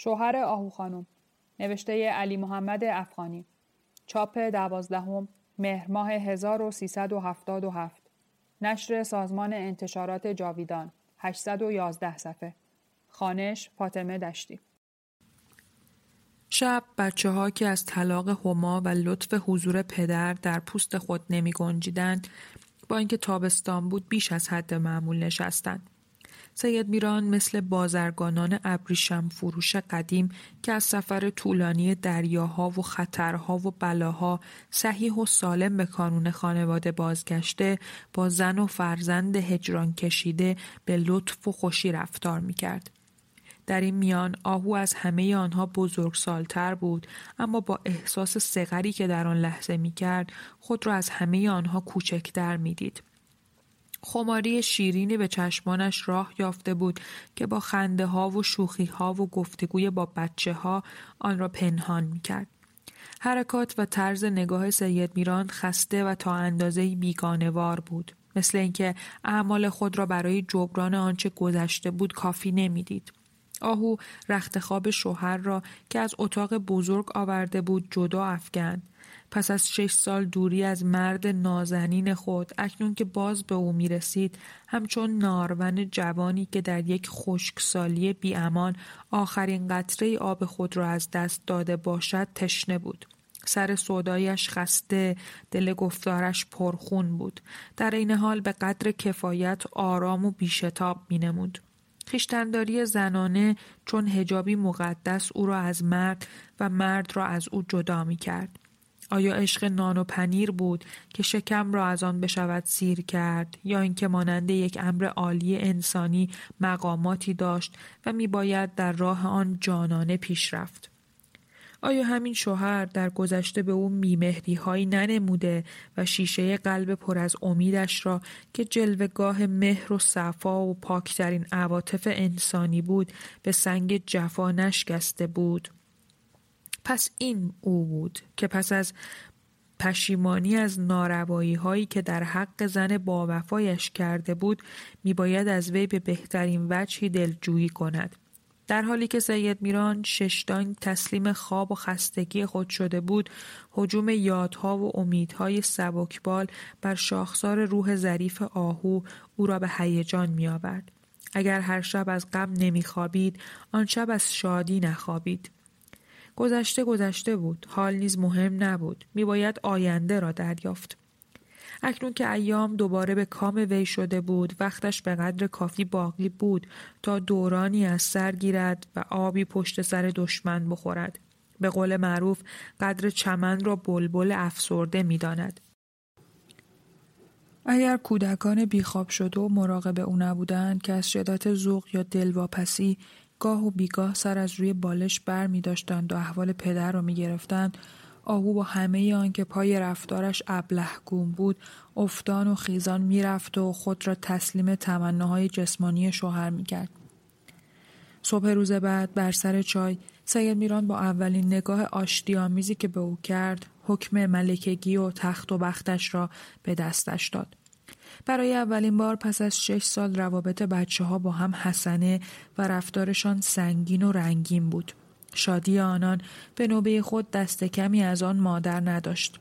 شوهر آهو خانم نوشته علی محمد افغانی. چاپ دوازدهم مهر ماه 1377 نشر سازمان انتشارات جاویدان 811 صفحه. خانش فاطمه دشتی. شب بچه ها که از طلاق هما و لطف حضور پدر در پوست خود نمی گنجیدند با اینکه تابستان بود بیش از حد معمول نشستند. سید میران مثل بازرگانان ابریشم فروش قدیم که از سفر طولانی دریاها و خطرها و بلاها صحیح و سالم به کانون خانواده بازگشته با زن و فرزند هجران کشیده به لطف و خوشی رفتار می‌کرد. در این میان آهو از همه آنها بزرگ سالتر بود اما با احساس سغری که در آن لحظه می کرد خود را از همه آنها کوچکتر می دید. خماری شیرینی به چشمانش راه یافته بود که با خنده ها و شوخی ها و گفتگوی با بچه ها آن را پنهان می کرد. حرکات و طرز نگاه سید میران خسته و تا اندازه بیگانوار بود. مثل اینکه اعمال خود را برای جبران آنچه گذشته بود کافی نمی‌دید. آهو رخت خواب شوهر را که از اتاق بزرگ آورده بود جدا افکند. پس از شش سال دوری از مرد نازنین خود اکنون که باز به او می رسید همچون نارون جوانی که در یک خشکسالی بیامان آخرین قطره آب خود را از دست داده باشد تشنه بود. سر سودایش خسته دل گفتارش پرخون بود در این حال به قدر کفایت آرام و بیشتاب می نمود. خیشتنداری زنانه چون هجابی مقدس او را از مرد و مرد را از او جدا می کرد. آیا عشق نان و پنیر بود که شکم را از آن بشود سیر کرد یا اینکه مانند یک امر عالی انسانی مقاماتی داشت و میباید در راه آن جانانه پیش رفت؟ آیا همین شوهر در گذشته به او میمهری هایی ننموده و شیشه قلب پر از امیدش را که جلوگاه مهر و صفا و پاکترین عواطف انسانی بود به سنگ جفا نشکسته بود؟ پس این او بود که پس از پشیمانی از ناروایی هایی که در حق زن با وفایش کرده بود میباید از وی به بهترین وجهی دلجویی کند در حالی که سید میران ششتان تسلیم خواب و خستگی خود شده بود حجوم یادها و امیدهای سبکبال بر شاخسار روح ظریف آهو او را به هیجان می آورد. اگر هر شب از غم نمیخوابید آن شب از شادی نخوابید گذشته گذشته بود. حال نیز مهم نبود. میباید آینده را دریافت. اکنون که ایام دوباره به کام وی شده بود وقتش به قدر کافی باقی بود تا دورانی از سر گیرد و آبی پشت سر دشمن بخورد. به قول معروف قدر چمن را بلبل افسرده می‌داند. اگر کودکان بیخواب شده و مراقب او نبودند که از شدت ذوق یا دلواپسی گاه و بیگاه سر از روی بالش بر می داشتند و احوال پدر را می گرفتند. آهو با همه آن که پای رفتارش ابلهگون بود افتان و خیزان می‌رفت و خود را تسلیم تمناهای جسمانی شوهر می‌کرد صبح روز بعد بر سر چای سید میران با اولین نگاه آشتی که به او کرد حکم ملکگی و تخت و بختش را به دستش داد. برای اولین بار پس از شش سال روابط بچه ها با هم حسنه و رفتارشان سنگین و رنگین بود. شادی آنان به نوبه خود دست کمی از آن مادر نداشت.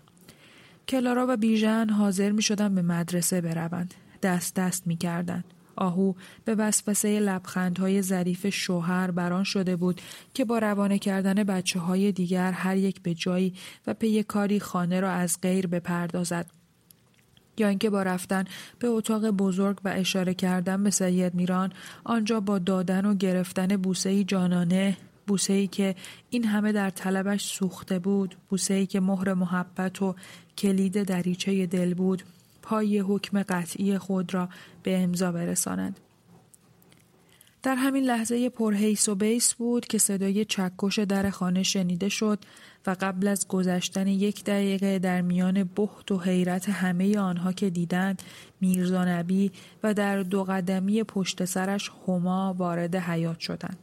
کلارا و بیژن حاضر می شدن به مدرسه بروند. دست دست می کردن. آهو به وسوسه لبخندهای ظریف شوهر بران شده بود که با روانه کردن بچه های دیگر هر یک به جایی و پی کاری خانه را از غیر بپردازد یا اینکه با رفتن به اتاق بزرگ و اشاره کردن به سید میران آنجا با دادن و گرفتن بوسه جانانه بوسه ای که این همه در طلبش سوخته بود بوسه ای که مهر محبت و کلید دریچه دل بود پای حکم قطعی خود را به امضا برسانند در همین لحظه پرهیس و بیس بود که صدای چکش در خانه شنیده شد و قبل از گذشتن یک دقیقه در میان بحت و حیرت همه آنها که دیدند میرزا نبی و در دو قدمی پشت سرش هما وارد حیات شدند.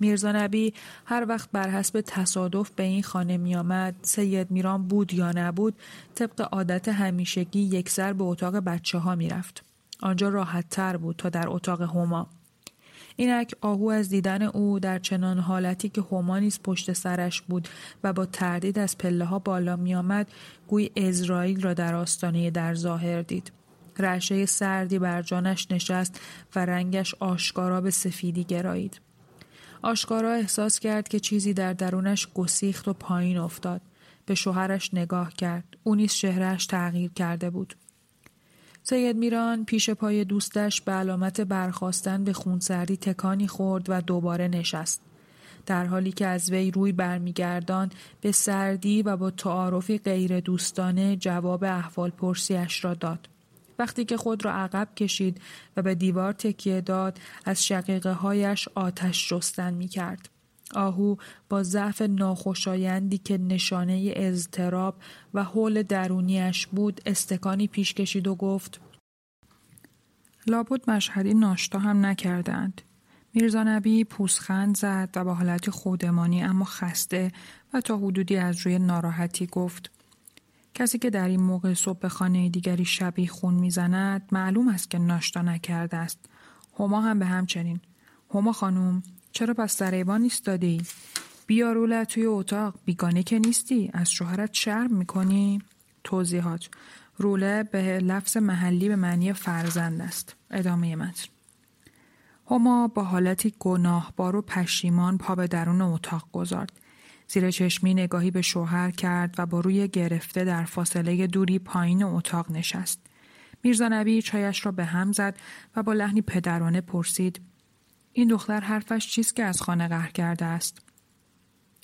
میرزا نبی هر وقت بر حسب تصادف به این خانه می آمد سید میران بود یا نبود طبق عادت همیشگی یکسر به اتاق بچه ها می رفت. آنجا راحت تر بود تا در اتاق هما. اینک آهو از دیدن او در چنان حالتی که هومانیس پشت سرش بود و با تردید از پله ها بالا می آمد گوی ازرائیل را در آستانه در ظاهر دید. رعشه سردی بر جانش نشست و رنگش آشکارا به سفیدی گرایید. آشکارا احساس کرد که چیزی در درونش گسیخت و پایین افتاد. به شوهرش نگاه کرد. او نیز شهرش تغییر کرده بود. سید میران پیش پای دوستش به علامت برخواستن به خونسردی تکانی خورد و دوباره نشست. در حالی که از وی روی برمیگردان به سردی و با تعارفی غیر دوستانه جواب احوال پرسیش را داد. وقتی که خود را عقب کشید و به دیوار تکیه داد از شقیقه هایش آتش جستن می کرد. آهو با ضعف ناخوشایندی که نشانه اضطراب و حول درونیش بود استکانی پیش کشید و گفت لابد مشهدی ناشتا هم نکردند. میرزا نبی پوسخند زد و با حالتی خودمانی اما خسته و تا حدودی از روی ناراحتی گفت کسی که در این موقع صبح به خانه دیگری شبیه خون می‌زند معلوم است که ناشتا نکرده است. هما هم به همچنین. هما خانم چرا پس در ایوان ایستادی؟ بیا روله توی اتاق بیگانه که نیستی از شوهرت شرم می‌کنی؟ توضیحات روله به لفظ محلی به معنی فرزند است. ادامه متن هما با حالتی گناهبار و پشیمان پا به درون اتاق گذارد. زیر چشمی نگاهی به شوهر کرد و با روی گرفته در فاصله دوری پایین اتاق نشست. میرزا نبی چایش را به هم زد و با لحنی پدرانه پرسید این دختر حرفش چیست که از خانه قهر کرده است؟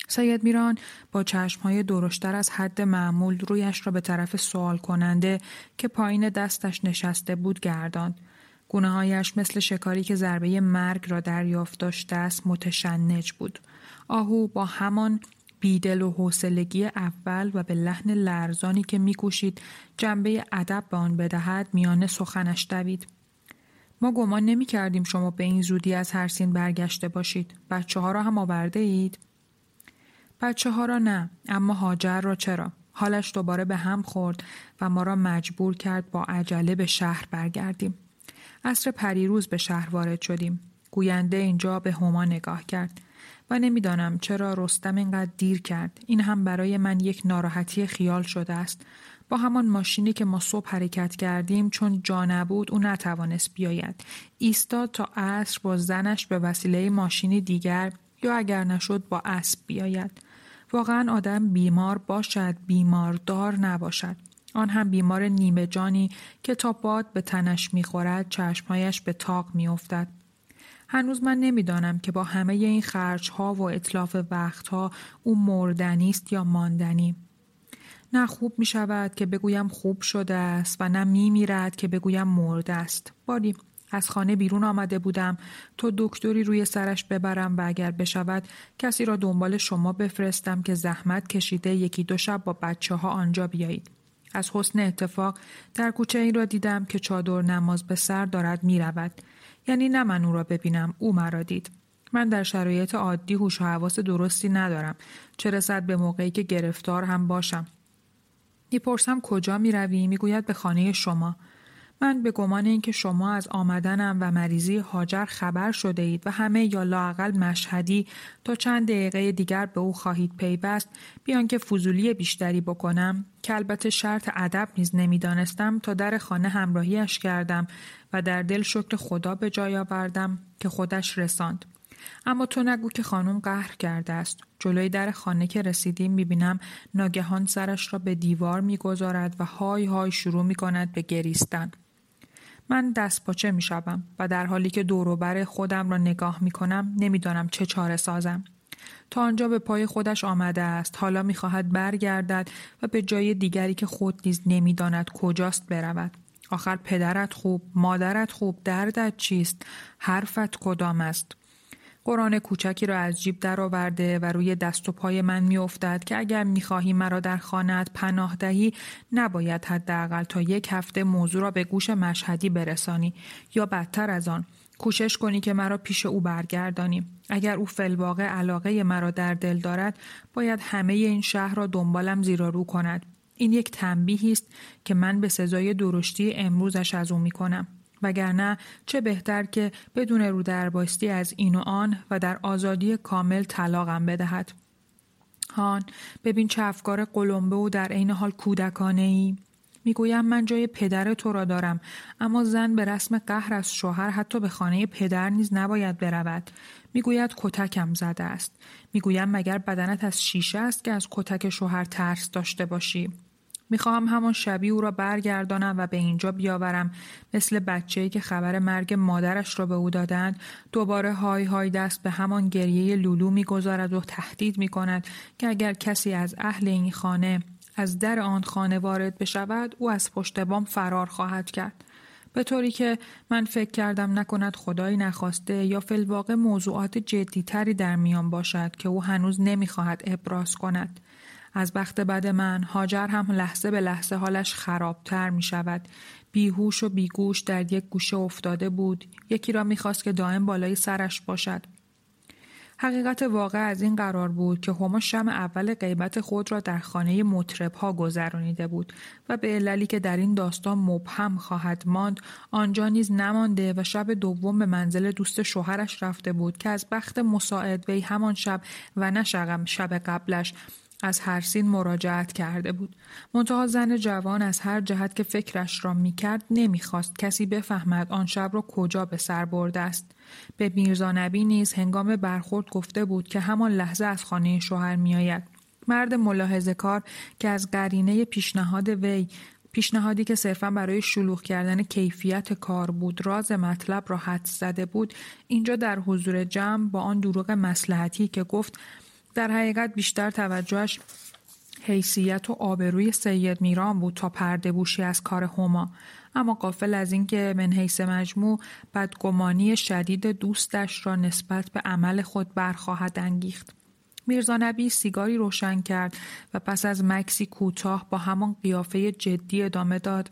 سید میران با چشمهای درشتر از حد معمول رویش را به طرف سوال کننده که پایین دستش نشسته بود گرداند. گونههایش مثل شکاری که ضربه مرگ را دریافت داشته است متشنج بود. آهو با همان بیدل و حوصلگی اول و به لحن لرزانی که میکوشید جنبه ادب به آن بدهد میانه سخنش دوید ما گمان نمی کردیم شما به این زودی از هر سین برگشته باشید. بچه ها را هم آورده اید؟ بچه ها را نه اما هاجر را چرا؟ حالش دوباره به هم خورد و ما را مجبور کرد با عجله به شهر برگردیم. عصر پریروز به شهر وارد شدیم. گوینده اینجا به هما نگاه کرد. و نمی‌دانم چرا رستم اینقدر دیر کرد. این هم برای من یک ناراحتی خیال شده است. با همان ماشینی که ما صبح حرکت کردیم چون جا نبود او نتوانست بیاید. ایستاد تا عصر با زنش به وسیله ماشینی دیگر یا اگر نشد با اسب بیاید. واقعا آدم بیمار باشد بیماردار نباشد. آن هم بیمار نیمه جانی که تا باد به تنش می‌خورد چشمهایش به تاق میافتد هنوز من نمی‌دانم که با همه این خرج ها و اطلاف وقت ها او مردنی است یا ماندنی. نه خوب می شود که بگویم خوب شده است و نه می میرد که بگویم مرده است. باری از خانه بیرون آمده بودم تا دکتری روی سرش ببرم و اگر بشود کسی را دنبال شما بفرستم که زحمت کشیده یکی دو شب با بچه ها آنجا بیایید. از حسن اتفاق در کوچه این را دیدم که چادر نماز به سر دارد می رود. یعنی نه من او را ببینم او مرا دید من در شرایط عادی هوش و حواس درستی ندارم چه رسد به موقعی که گرفتار هم باشم می‌پرسم کجا می‌روی؟ می‌گوید به خانه شما. من به گمان اینکه شما از آمدنم و مریضی هاجر خبر شده اید و همه یا لاقل مشهدی تا چند دقیقه دیگر به او خواهید پیوست بیان که فضولی بیشتری بکنم که البته شرط ادب نیز نمی‌دانستم تا در خانه همراهیش کردم و در دل شکر خدا به جای آوردم که خودش رساند. اما تو نگو که خانم قهر کرده است. جلوی در خانه که رسیدیم می‌بینم ناگهان سرش را به دیوار می‌گذارد و های های شروع می‌کند به گریستن. من دست پاچه می شوم و در حالی که دوروبر خودم را نگاه می کنم نمی‌دانم چه چاره سازم. تا آنجا به پای خودش آمده است. حالا می‌خواهد برگردد و به جای دیگری که خود نیز نمی‌داند کجاست برود. آخر پدرت خوب مادرت خوب دردت چیست؟ حرفت کدام است؟ قرآن کوچکی را از جیب درآورده و روی دست و پای من میافتد که اگر می‌خواهی مرا در خانهات پناه دهی نباید حداقل تا یک هفته موضوع را به گوش مشهدی برسانی. یا بدتر از آن کوشش کنی که مرا پیش او برگردانی. اگر او فلواقع علاقه مرا در دل دارد باید همه این شهر را دنبالم زیرا رو کند. این یک تنبیهی است که من به سزای درشتی امروزش از او می کنم. وگرنه چه بهتر که بدون رو درباستی از این و آن و در آزادی کامل طلاقم بدهد. هان ببین چه افکار قلمبه و در عین حال کودکانه ای می‌گویم من جای پدر تو را دارم اما زن به رسم قهر از شوهر حتی به خانه پدر نیز نباید برود. می‌گوید کتکم زده است. می‌گویم مگر بدنت از شیشه است که از کتک شوهر ترس داشته باشی؟ می‌خواهم همان شبی او را برگردانم و به اینجا بیاورم. مثل بچه‌ای که خبر مرگ مادرش را به او دادند دوباره های های دست به همان گریه لولو می‌گذارد و تهدید می‌کند که اگر کسی از اهل این خانه از در آن خانه وارد بشود او از پشت بام فرار خواهد کرد. به طوری که من فکر کردم نکند خدایی نخواسته یا فلواقع موضوعات جدیتری در میان باشد که او هنوز نمی‌خواهد ابراز کند. از بخت بد من هاجر هم لحظه به لحظه حالش خرابتر می شود. بیهوش و بیگوش در یک گوشه افتاده بود. یکی را می‌خواست که دائم بالای سرش باشد. حقیقت واقع از این قرار بود که هما شم اول غیبت خود را در خانه مطرب ها گذرانیده بود و به عللی که در این داستان مبهم خواهد ماند آنجا نیز نمانده و شب دوم به منزل دوست شوهرش رفته بود که از بخت مساعد وی همان شب و نه شب قبلش از هر سین مراجعت کرده بود. منتها زن جوان از هر جهت که فکرش را می‌کرد نمی‌خواست کسی بفهمد آن شب را کجا به سر برده است. به میرزا نبی نیز هنگام برخورد گفته بود که همان لحظه از خانه شوهر میآید. مرد ملاحظه کار که از قرینه پیشنهاد وی پیشنهادی که صرفا برای شلوغ کردن کیفیت کار بود راز مطلب را حد زده بود اینجا در حضور جمع با آن دروغ مسلحتی که گفت در حقیقت بیشتر توجهش حیثیت و آبروی سید میران بود تا پرده بوشی از کار هما. اما قافل از اینکه من حیث مجموع بدگمانی شدید دوستش را نسبت به عمل خود برخواهد انگیخت. میرزا نبی سیگاری روشن کرد و پس از مکسی کوتاه با همان قیافه جدی ادامه داد.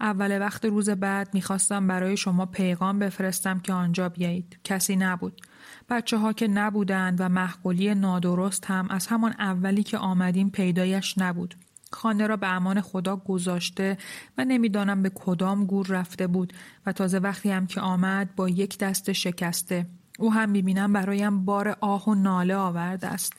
اول وقت روز بعد می‌خواستم برای شما پیغام بفرستم که آنجا بیایید. کسی نبود. بچه ها که نبودند و محقولی نادرست هم از همان اولی که آمدیم پیدایش نبود. خانه را به امان خدا گذاشته و نمی‌دانم به کدام گور رفته بود و تازه وقتی هم که آمد با یک دست شکسته. او هم می‌بینم برایم بار آه و ناله آورده است.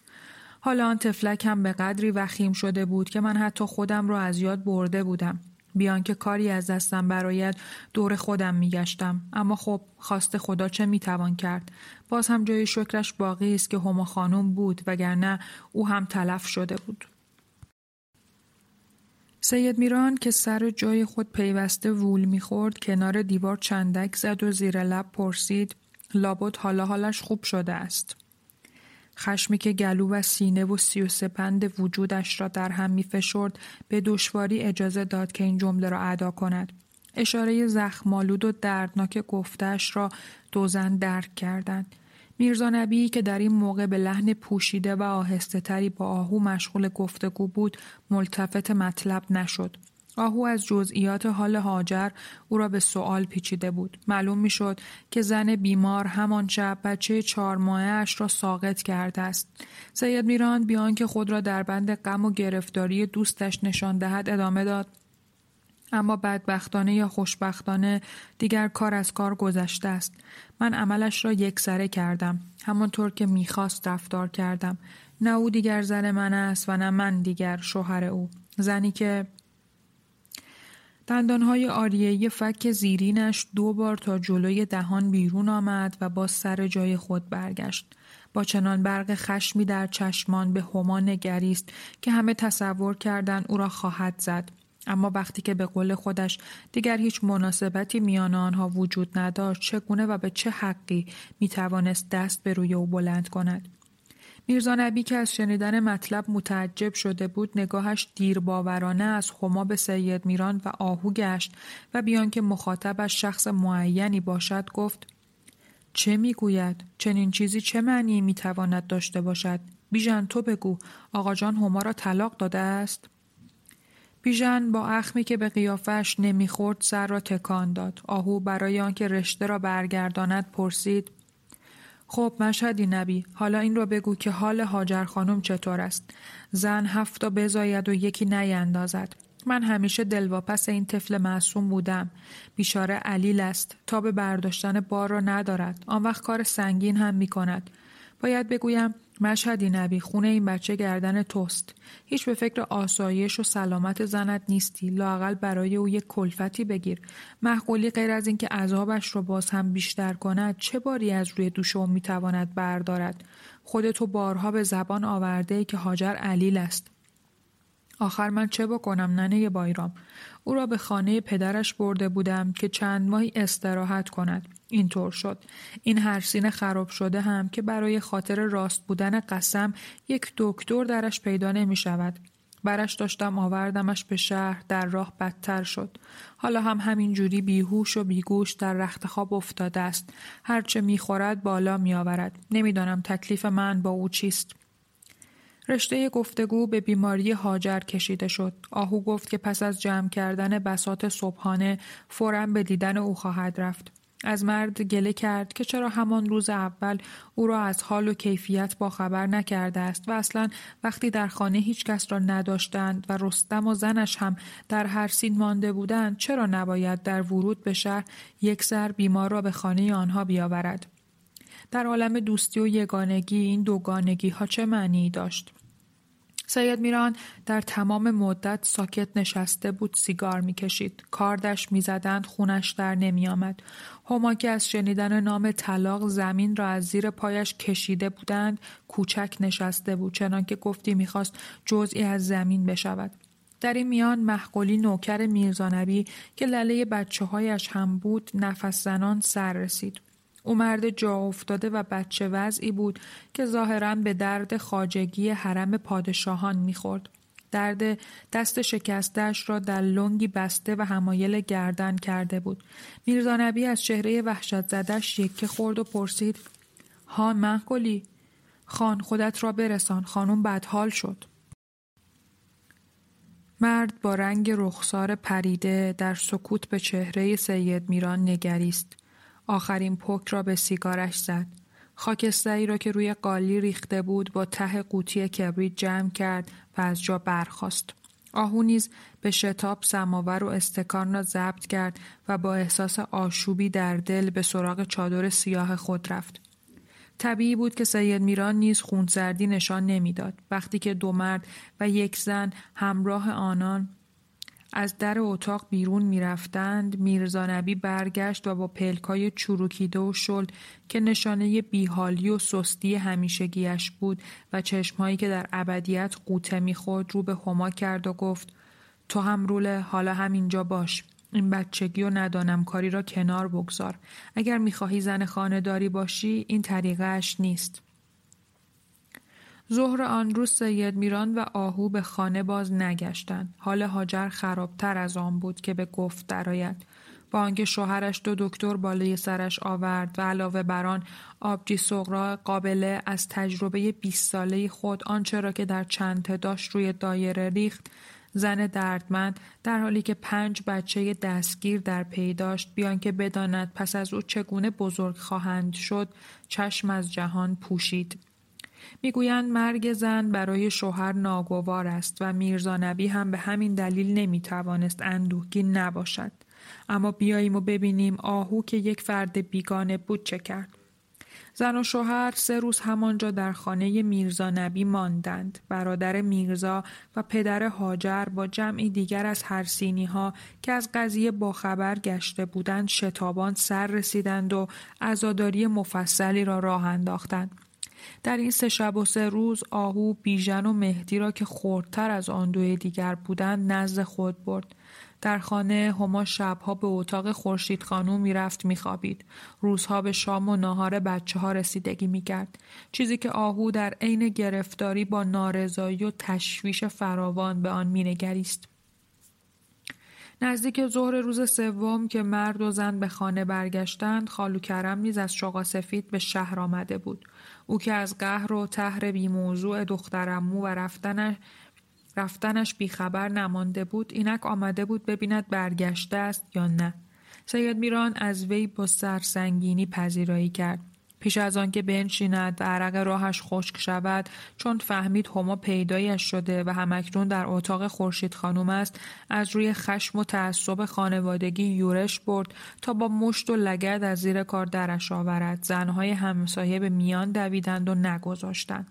حالا آن تفلک هم به قدری وخیم شده بود که من حتی خودم را از یاد برده بودم. بیان که کاری از دستم برایت دور خودم میگشتم. اما خب خواست خدا چه می‌توان کرد؟ باز هم جای شکرش باقی است که هما خانم بود وگرنه او هم تلف شده بود. سید میران که سر جای خود پیوسته وول می‌خورد کنار دیوار چندک زد و زیر لب پرسید لابد حالا حالش خوب شده است؟ خشمی که گلو و سینه و سی و سپند وجودش را در هم می فشرد به دشواری اجازه داد که این جمله را ادا کند. اشاره زخمالود و دردناک گفتش را دوزن درک کردند. میرزا نبی که در این موقع به لحن پوشیده و آهسته تری با آهو مشغول گفتگو بود ملتفت مطلب نشد. آهو از جزئیات حال هاجر او را به سوال پیچیده بود. معلوم می‌شد که زن بیمار همان شب بچه چهار ماهش را ساقط کرده است. سید میران بیان که خود را در بند غم و گرفتاری دوستش نشان دهد ادامه داد. اما بدبختانه یا خوشبختانه دیگر کار از کار گذشته است. من عملش را یک سره کردم. همانطور که می‌خواست رفتار کردم. نه او دیگر زن من است و نه من دیگر شوهر او. زنی که دندانهای آریهی فک زیرینش دو بار تا جلوی دهان بیرون آمد و با سر جای خود برگشت. با چنان برق خشمی در چشمان به هما نگریست که همه تصور کردند او را خواهد زد. اما وقتی که به قول خودش دیگر هیچ مناسبتی میان آنها وجود نداشت چگونه و به چه حقی می توانست دست به روی او بلند کند میرزا نبی که از شنیدن مطلب متعجب شده بود نگاهش دیر باورانه از خما به سید میران و آهو گشت و بیان که مخاطبش شخص معینی باشد گفت چه می‌گوید؟ چنین چیزی چه معنی می‌تواند داشته باشد؟ بیژن تو بگو. آقا جان هما را طلاق داده است؟ بیژن با اخمی که به قیافش نمی‌خورد سر را تکان داد. آهو برای آنکه رشته را برگرداند پرسید خب مشهدی نبی حالا این را بگو که حال هاجر خانم چطور است زن هفتا بزاید و یکی نیندازد من همیشه دلواپس این طفل معصوم بودم. بیشاره علیل است. تا به برداشتن بار را ندارد. آن وقت کار سنگین هم می کند. باید بگویم مشهدی نبی خونه این بچه گردن توست. هیچ به فکر آسایش و سلامت زنت نیستی. لاقل برای او یک کلفتی بگیر. محقولی غیر از اینکه عذابش را باز هم بیشتر کند چه باری از روی دوش او می‌تواند بردارد. خودتو بارها به زبان آورده که هاجر علیل است. آخر من چه بکنم ننه بایرام او را به خانه پدرش برده بودم که چند ماهی استراحت کند اینطور شد. این هرسین خراب شده هم که برای خاطر راست بودن قسم یک دکتر درش پیدا نمی شود. برش داشتم آوردمش به شهر در راه بدتر شد. حالا هم همین جوری بیهوش و بیگوش در رخت خواب افتاده است. هرچه می‌خورد بالا میآورد نمی‌دانم تکلیف من با او چیست. رشته گفتگو به بیماری هاجر کشیده شد. آهو گفت که پس از جمع کردن بسات صبحانه فورا به دیدن او خواهد رفت. از مرد گله کرد که چرا همان روز اول او را از حال و کیفیت با خبر نکرده است و اصلا وقتی در خانه هیچ کس را نداشتند و رستم و زنش هم در هر سین مانده بودند چرا نباید در ورود به شهر یک سر بیمار را به خانه آنها بیاورد؟ در عالم دوستی و یگانگی این دوگانگی ها چه معنی داشت؟ سید میران در تمام مدت ساکت نشسته بود سیگار می‌کشید. کاردش می‌زدند خونش در نمیآمد. هما که از شنیدن نام طلاق زمین را از زیر پایش کشیده بودند کوچک نشسته بود چنانکه گفتی می‌خواست جزئی از زمین بشود. در این میان محقولی نوکر میرزانبی که لله بچه هایش هم بود نفس زنان سر رسید. او مرد جا افتاده و بچه وضعی بود که ظاهرا به درد خاجگی حرم پادشاهان می‌خورد. درد دست شکستش را در لنگی بسته و همایل گردن کرده بود. میرزانبی از چهره وحشت زدش یکه خورد و پرسید هان محکلی خان خودت را برسان خانم بدحال شد. مرد با رنگ رخسار پریده در سکوت به چهره سید میران نگریست. آخرین پک را به سیگارش زد. خاکستری را که روی قالی ریخته بود با ته قوطی کبریت جمع کرد و از جا برخاست. آهو نیز به شتاب سماور و استکان را ضبط کرد و با احساس آشوبی در دل به سراغ چادر سیاه خود رفت. طبیعی بود که سید میران نیز خونسردی نشان نمی‌داد وقتی که دو مرد و یک زن همراه آنان از در اتاق بیرون می‌رفتند. میرزانبی برگشت و با پلکای چروکیده و شل که نشانه بیحالی و سستی همیشگیش بود و چشمهایی که در ابدیت قوطه می‌خورد رو به هما کرد و گفت تو هم روله حالا همینجا باش. این بچگی و ندانم کاری را کنار بگذار. اگر می‌خواهی زن خانه باشی این طریقهش نیست. ظهر آن روز سید میران و آهو به خانه باز نگشتند. حال هاجر خرابتر از آن بود که به گفت درآید. با آنکه شوهرش دو دکتر بالای سرش آورد و علاوه بر آن آبجی سغرا قابله از تجربه 20 ساله خود آنچه را که در چند داشت روی دایره ریخت زن دردمند در حالی که پنج بچه دستگیر در پی داشت بیان که بداند پس از او چگونه بزرگ خواهند شد چشم از جهان پوشید می‌گویند مرگ زن برای شوهر ناگوار است و میرزا نبی هم به همین دلیل نمی‌توانست اندوهگین نباشد اما بیاییم و ببینیم آهو که یک فرد بیگانه بود چه کرد زن و شوهر سه روز همانجا در خانه میرزا نبی ماندند. برادر میرزا و پدر هاجر با جمعی دیگر از هرسینی ها که از قضیه باخبر گشته بودند شتابان سر رسیدند و عزاداری مفصلی را راه انداختند. در این سه شب و سه روز آهو بیژن و مهدی را که خردتر از آن دوی دیگر بودند نزد خود برد. در خانه هما شبها به اتاق خورشید خانوم می‌رفت میخوابید. روزها به شام و ناهار بچه ها رسیدگی می‌کرد. چیزی که آهو در عین گرفتاری با نارضایی و تشویش فراوان به آن مینگریست. نزدیک ظهر روز سوم که مرد و زن به خانه برگشتند خالو کرم نیز از شقا سفید به شهر آمده بود. او که از قهر و تهر بی موضوع دخترمو و رفتنش رفتنش بیخبر نمانده بود اینک آمده بود ببیند برگشته است یا نه. سید میران از وی با سرسنگینی پذیرایی کرد. پیش از آنکه بنشیند و عرق راهش خشک شود چون فهمید هما پیدایش شده و همکنون در اتاق خورشید خانم است از روی خشم و تعصب خانوادگی یورش برد تا با مشت و لگد از زیر کار درش آورد. زنهای همسایه به میان دویدند و نگذاشتند.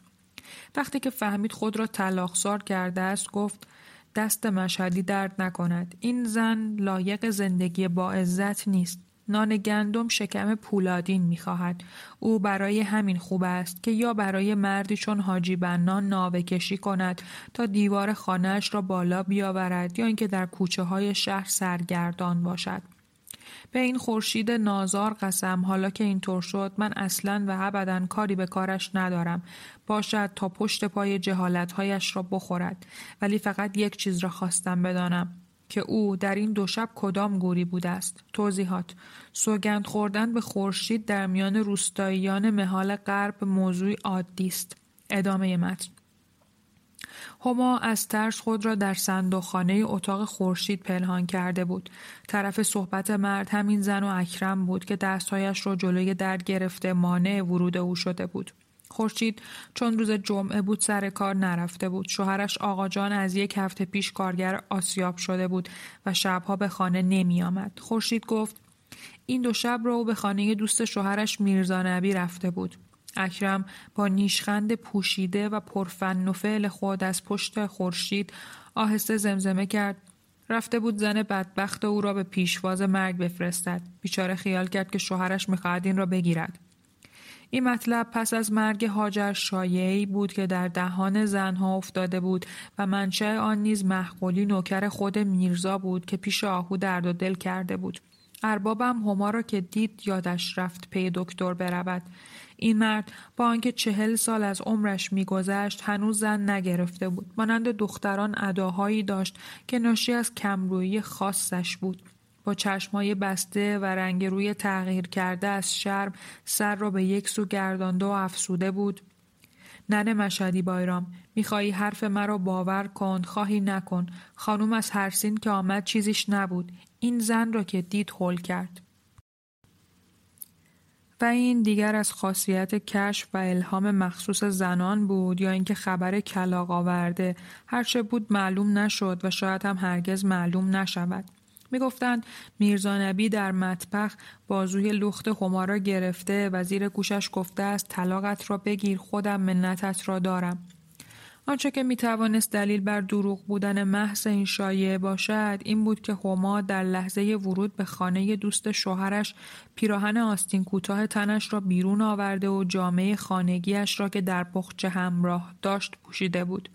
وقتی که فهمید خود را طلاقسار کرده است گفت دست مشهدی درد نکند. این زن لایق زندگی با عزت نیست. نان گندم شکم پولادین می‌خواهد. او برای همین خوب است که یا برای مردی چون حاجی بنان ناوه کشی کند تا دیوار خانهاش را بالا بیاورد یا اینکه در کوچه های شهر سرگردان باشد. به این خورشید نازار قسم حالا که اینطور شد من اصلا و ابدا کاری به کارش ندارم. باشد تا پشت پای جهالتهایش را بخورد ولی فقط یک چیز را خواستم بدانم. که او در این دو شب کدام گوری بوده است توضیحات سوگند خوردن به خورشید در میان روستاییان مهال غرب موضوع عادی است ادامه متن هما از ترس خود را در صندوقخانه اتاق خورشید پنهان کرده بود. طرف صحبت مرد همین زن و اکرم بود که دستهایش را جلوی در گرفته مانع ورود او شده بود. خورشید چون روز جمعه بود سر کار نرفته بود. شوهرش آقا جان از یک هفته پیش کارگر آسیاب شده بود و شبها به خانه نمی آمد. خورشید گفت این دو شب را او به خانه دوست شوهرش میرزا نبی رفته بود. اکرم با نیشخند پوشیده و پرفن و فعل خود از پشت خورشید آهسته زمزمه کرد رفته بود زن بدبخت او را به پیشواز مرگ بفرستد بیچاره خیال کرد که شوهرش می‌خواهد این را بگیرد این مطلب پس از مرگ هاجر شایعی بود که در دهان زنها افتاده بود و منشأ آن نیز محقولی نوکر خود میرزا بود که پیش آهو درد و دل کرده بود. اربابم هما را که دید یادش رفت پی دکتر برود. این مرد با آنکه چهل سال از عمرش میگذشت هنوز زن نگرفته بود. مانند دختران اداهایی داشت که ناشی از کمرویی خاصش بود. با چشمهای بسته و رنگ روی تغییر کرده از شرم سر را به یک سو گردانده و افسوده بود. ننه مشهدی بایرام می‌خواهی حرف مرا باور کن خواهی نکن. خانوم از هر سین که آمد چیزیش نبود. این زن را که دید هول کرد. و این دیگر از خاصیت کشف و الهام مخصوص زنان بود یا اینکه خبر کلاق آورده. هرچه بود معلوم نشد و شاید هم هرگز معلوم نشود. می‌گفتند میرزا نبی در مطبخ بازوی لخت خمارا گرفته و زیر گوشش گفته است طلاقت را بگیر خودم منتت را دارم آنچه که می توانست دلیل بر دروغ بودن محض این شایعه باشد این بود که هما در لحظه ورود به خانه دوست شوهرش پیراهن آستین کوتاه تنش را بیرون آورده و جامعه خانگیش را که در بخچه همراه داشت پوشیده بود.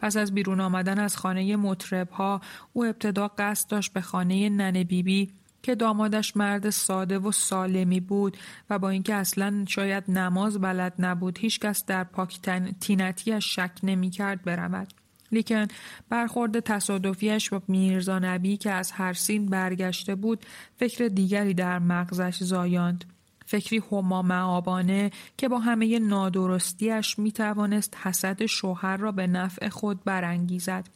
پس از بیرون آمدن از خانه مطرب ها او ابتدا قصد داشت به خانه ننه بیبی که دامادش مرد ساده و سالمی بود و با اینکه اصلا شاید نماز بلد نبود هیچکس در پاک تینتیش شک نمی کرد برود. لیکن برخورد تصادفیش با میرزا نبی که از هر سین برگشته بود فکر دیگری در مغزش زایاند. فکری هما معابانه که با همه نادرستیش می توانست حسد شوهر را به نفع خود برانگیزد.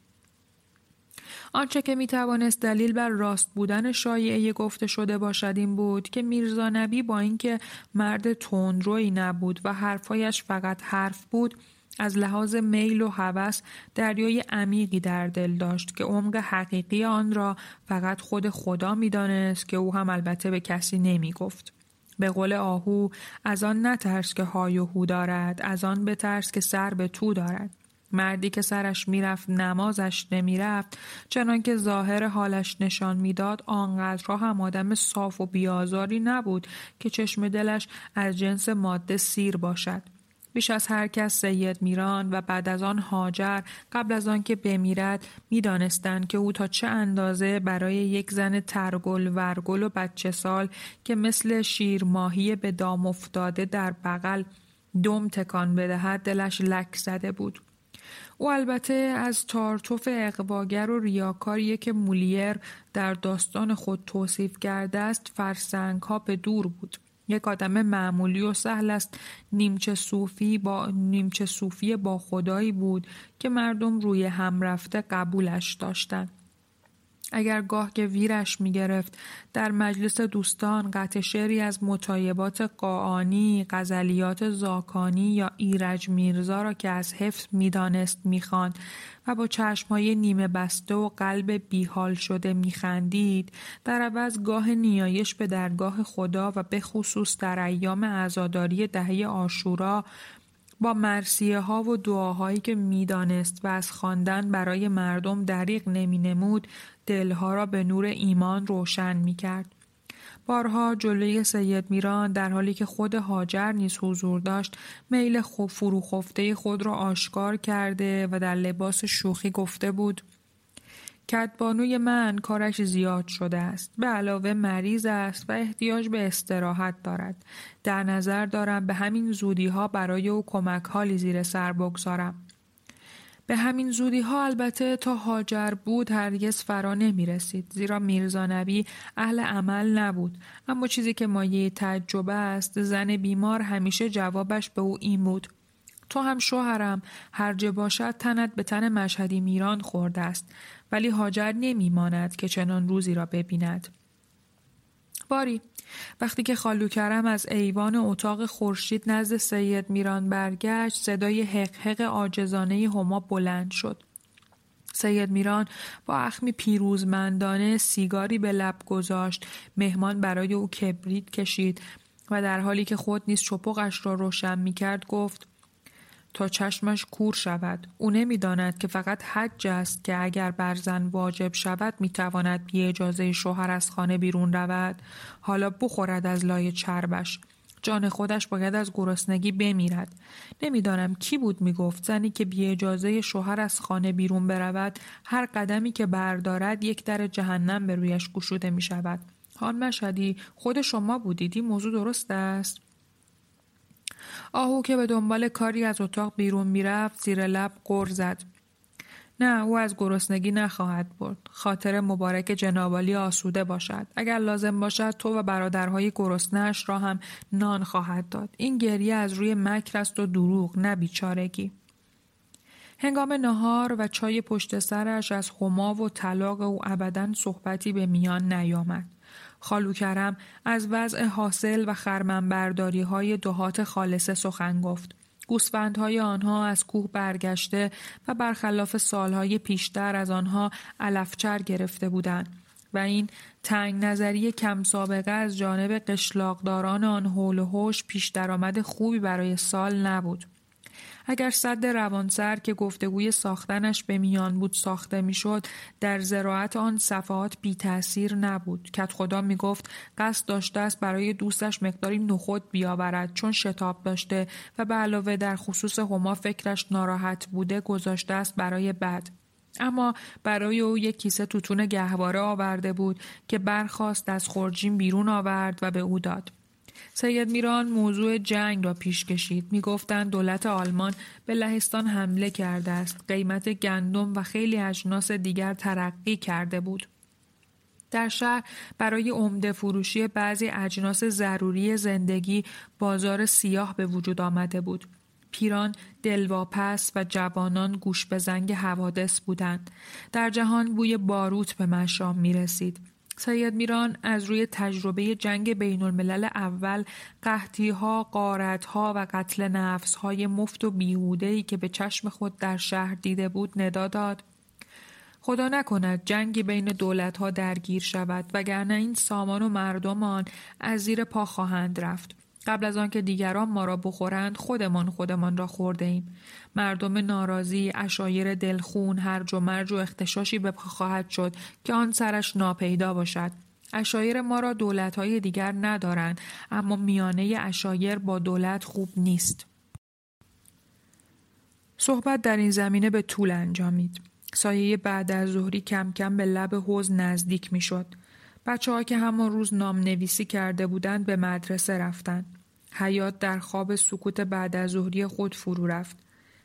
آنچه که می توانست دلیل بر راست بودن شایعه گفته شده باشد این بود که میرزا نبی با اینکه مرد تندروی نبود و حرفایش فقط حرف بود از لحاظ میل و هوس دریای عمیقی در دل داشت که عمق حقیقی آن را فقط خود خدا می‌دانست که او هم البته به کسی نمی گفت. به قول آهو از آن نترس که های و هو دارد از آن بترس که سر به تو دارد. مردی که سرش می‌رفت نمازش نمی‌رفت چنان که ظاهر حالش نشان می‌داد آنقدرها هم آدم صاف و بیازاری نبود که چشم دلش از جنس ماده سیر باشد. بیش از هر کس سید میران و بعد از آن هاجر قبل از آن که بمیرد می‌دانستند که او تا چه اندازه برای یک زن ترگل ورگل و بچه سال که مثل شیر ماهی به دام افتاده در بغل دم تکان بدهد دلش لک زده بود او البته از تارتوف اقواگر و ریاکاریه که مولیر در داستان خود توصیف کرده است فرسنگ ها به دور بود. یک آدم معمولی و سهل است نیمچه صوفی با نیمچه صوفی با خدایی بود که مردم روی هم رفته قبولش داشتند. اگر گاه که ویرش می گرفت در مجلس دوستان قطع شعری از مطایبات قاعانی، غزلیات زاکانی یا ایرج میرزا را که از حفظ می‌دانست می‌خواند و با چشمهای نیمه بسته و قلب بیحال شده میخندید در عوض گاه نیایش به درگاه خدا و به خصوص در ایام عزاداری دهه آشورا با مرسیه ها و دعاهایی که می‌دانست و از خواندن برای مردم دریغ نمی نمود دلها را به نور ایمان روشن می کرد. بارها جلوی سید میران در حالی که خود هاجر نیز حضور داشت میل خوب فروخفته خود را آشکار کرده و در لباس شوخی گفته بود کتبانوی من کارش زیاد شده است. به علاوه مریض است و احتیاج به استراحت دارد. در نظر دارم به همین زودی ها برای او کمک حالی زیر سر بگذارم. به همین زودی ها البته تا هاجر بود هرگز فرا نمی رسید زیرا میرزا نبی اهل عمل نبود اما چیزی که مایه تجربه است زن بیمار همیشه جوابش به او این بود تو هم شوهرم هر باشد تنت به تن مشهدی میران خورده است ولی هاجر نمیماند که چنان روزی را ببیند. باری وقتی که خالو کرم از ایوان اتاق خورشید نزد سید میران برگشت صدای حق حق آجزانه هما بلند شد. سید میران با اخمی پیروزمندانه سیگاری به لب گذاشت مهمان برای او کبریت کشید و در حالی که خود نیز چپقش را روشن می کرد گفت تا چشمش کور شود. او نمی‌داند که فقط حج است که اگر بر زن واجب شود می‌تواند بی اجازه شوهر از خانه بیرون رود. حالا بخورد از لای چربش. جان خودش باید از گرسنگی بمیرد. نمی‌دانم کی بود می‌گفت. زنی که بی اجازه شوهر از خانه بیرون برود هر قدمی که بردارد یک در جهنم به رویش گشوده می شود هان مشهدی خود شما بودیدی موضوع درست است؟ آهو که به دنبال کاری از اتاق بیرون می‌رفت زیر لب گر زد. نه او از گرسنگی نخواهد برد. خاطر مبارک جنابالی آسوده باشد. اگر لازم باشد تو و برادرهای گرسنهاش را هم نان خواهد داد. این گریه از روی مکر است و دروغ نه بیچارگی. هنگام نهار و چای پشت سرش از خما و طلاق او ابدا صحبتی به میان نیامد. خالو کرم از وضع حاصل و خرمنبرداری های دهات خالصه سخن گفت. گوسفندهای آنها از کوه برگشته و برخلاف سالهای پیشتر از آنها علفچر گرفته بودند و این تنگ نظری کم سابقه از جانب قشلاقداران آن حول و حوش پیش درآمد خوبی برای سال نبود. اگر صد روانسر که گفتگوی ساختنش به میان بود ساخته می‌شد در زراعت آن صفحات بی تأثیر نبود. کت خدا می گفت قصد داشته است برای دوستش مقداری نخود بیاورد چون شتاب داشته و به علاوه در خصوص هما فکرش ناراحت بوده گذاشته است برای بد. اما برای او یک کیسه توتون گهواره آورده بود که برخواست از خورجین بیرون آورد و به او داد. سید میران موضوع جنگ را پیش کشید. می‌گفتند دولت آلمان به لهستان حمله کرده است. قیمت گندم و خیلی اجناس دیگر ترقی کرده بود. در شهر برای عمده فروشی بعضی اجناس ضروری زندگی بازار سیاه به وجود آمده بود. پیران دلواپس و جوانان گوش به زنگ حوادث بودند. در جهان بوی باروت به مشام می رسید. سید میران از روی تجربه جنگ بین الملل اول قحطی ها، ها و قتل نفس های مفت و بیهوده که به چشم خود در شهر دیده بود ندا داد. خدا نکند جنگی بین دولت ها درگیر شود وگرنه این سامان و مردمان از زیر پا خواهند رفت. قبل از آنکه دیگران ما را بخورند خودمان خودمان را خورده ایم. مردم ناراضی، اشایر دلخون، هرج و مرج و اختشاشی به خواهد شد که آن سرش ناپیدا باشد. اشایر ما را دولتهای دیگر ندارند اما میانه اشایر با دولت خوب نیست. صحبت در این زمینه به طول انجامید. سایه بعد از ظهری کم کم به لب حوز نزدیک می شد. بچه ها که همان روز نام نویسی کرده بودند به مدرسه رفتند. حیات در خواب سکوت بعد از ظهری خود فرو رفت.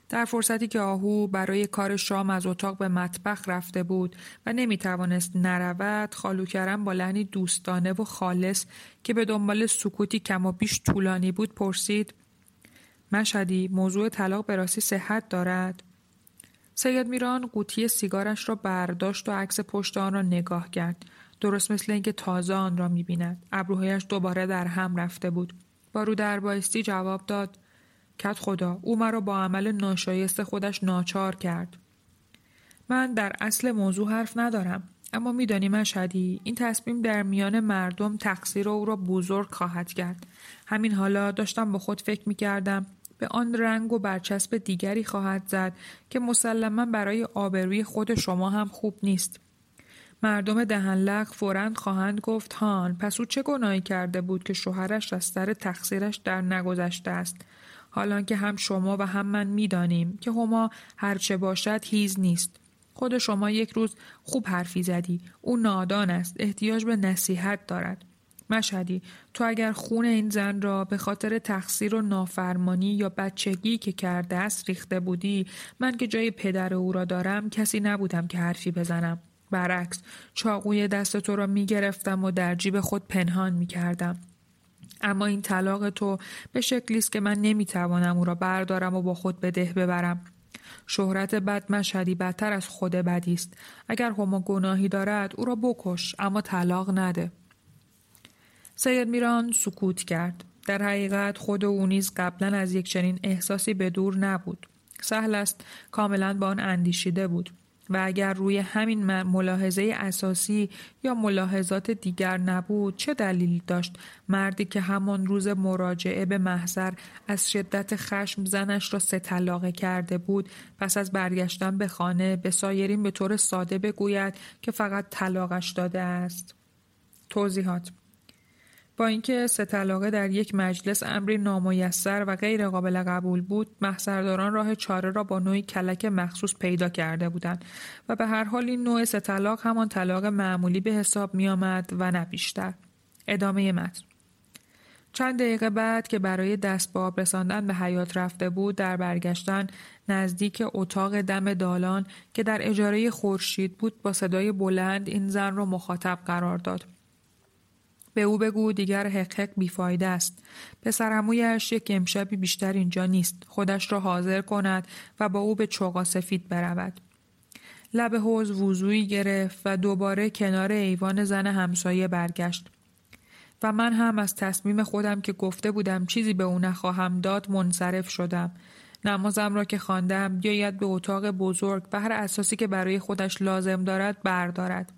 در فرصتی که آهو برای کار شام از اتاق به مطبخ رفته بود و نمی توانست نرود خالو کرم با لحنی دوستانه و خالص که به دنبال سکوتی کم و بیش طولانی بود پرسید مشهدی موضوع طلاق به راستی صحت دارد سید میران قوطی سیگارش را برداشت و عکس پشت آن را نگاه کرد درست مثل اینکه تازه آن را می‌بیند. ابروهایش دوباره در هم رفته بود. با رو در بایستی جواب داد. کت خدا او مرا با عمل ناشایست خودش ناچار کرد. من در اصل موضوع حرف ندارم اما میدانی مشهدی این تصمیم در میان مردم تقصیر او را بزرگ خواهد کرد. همین حالا داشتم با خود فکر می‌کردم به آن رنگ و برچسب دیگری خواهد زد که مسلما برای آبروی خود شما هم خوب نیست. مردم دهنلق فورا خواهند گفت هان پس او چه گناهی کرده بود که شوهرش از سر تقصیرش در نگذشته است؟ حالا که هم شما و هم من می‌دانیم که هما هرچه باشد هیز نیست. خود شما یک روز خوب حرفی زدی. او نادان است. احتیاج به نصیحت دارد. مشهدی تو اگر خون این زن را به خاطر تقصیر و نافرمانی یا بچگی که کرده است ریخته بودی من که جای پدر او را دارم کسی نبودم که حرفی بزنم. برعکس چاقوی دست تو را می گرفتم و در جیب خود پنهان می کردم. اما این طلاق تو به شکلی است که من نمی توانم او را بردارم و با خود به ده ببرم. شهرت بد مشهدی بدتر از خود بدی است. اگر هما گناهی دارد او را بکش اما طلاق نده. سید میران سکوت کرد. در حقیقت خود او نیز قبلا از یک چنین احساسی به دور نبود. سهل است کاملا با آن اندیشیده بود. و اگر روی همین ملاحظه اساسی یا ملاحظات دیگر نبود چه دلیلی داشت؟ مردی که همان روز مراجعه به محضر از شدت خشم زنش را سه طلاقه کرده بود پس از برگشتن به خانه به سایرین به طور ساده بگوید که فقط طلاقش داده است. توضیحات با اینکه سه طلاقه در یک مجلس امری نامیسر و غیر قابل قبول بود محضرداران راه چاره را با نوعی کلک مخصوص پیدا کرده بودند و به هر حال این نوع سه طلاق همان طلاق معمولی به حساب می آمد و نه بیشتر. ادامه متن. چند دقیقه بعد که برای دست به آب رساندن به حیات رفته بود در برگشتن نزدیک اتاق دم دالان که در اجاره خورشید بود با صدای بلند این زن را مخاطب قرار داد. به او بگو دیگر حقحق بیفایده است. پسرمویش یک امشبی بیشتر اینجا نیست. خودش را حاضر کند و با او به چوغا سفید برود. لب حوز وضوعی گرفت و دوباره کنار ایوان زن همسایه برگشت. و من هم از تصمیم خودم که گفته بودم چیزی به او نخواهم داد منصرف شدم. نمازم را که خواندم بیاید به اتاق بزرگ و هر اساسی که برای خودش لازم دارد بردارد.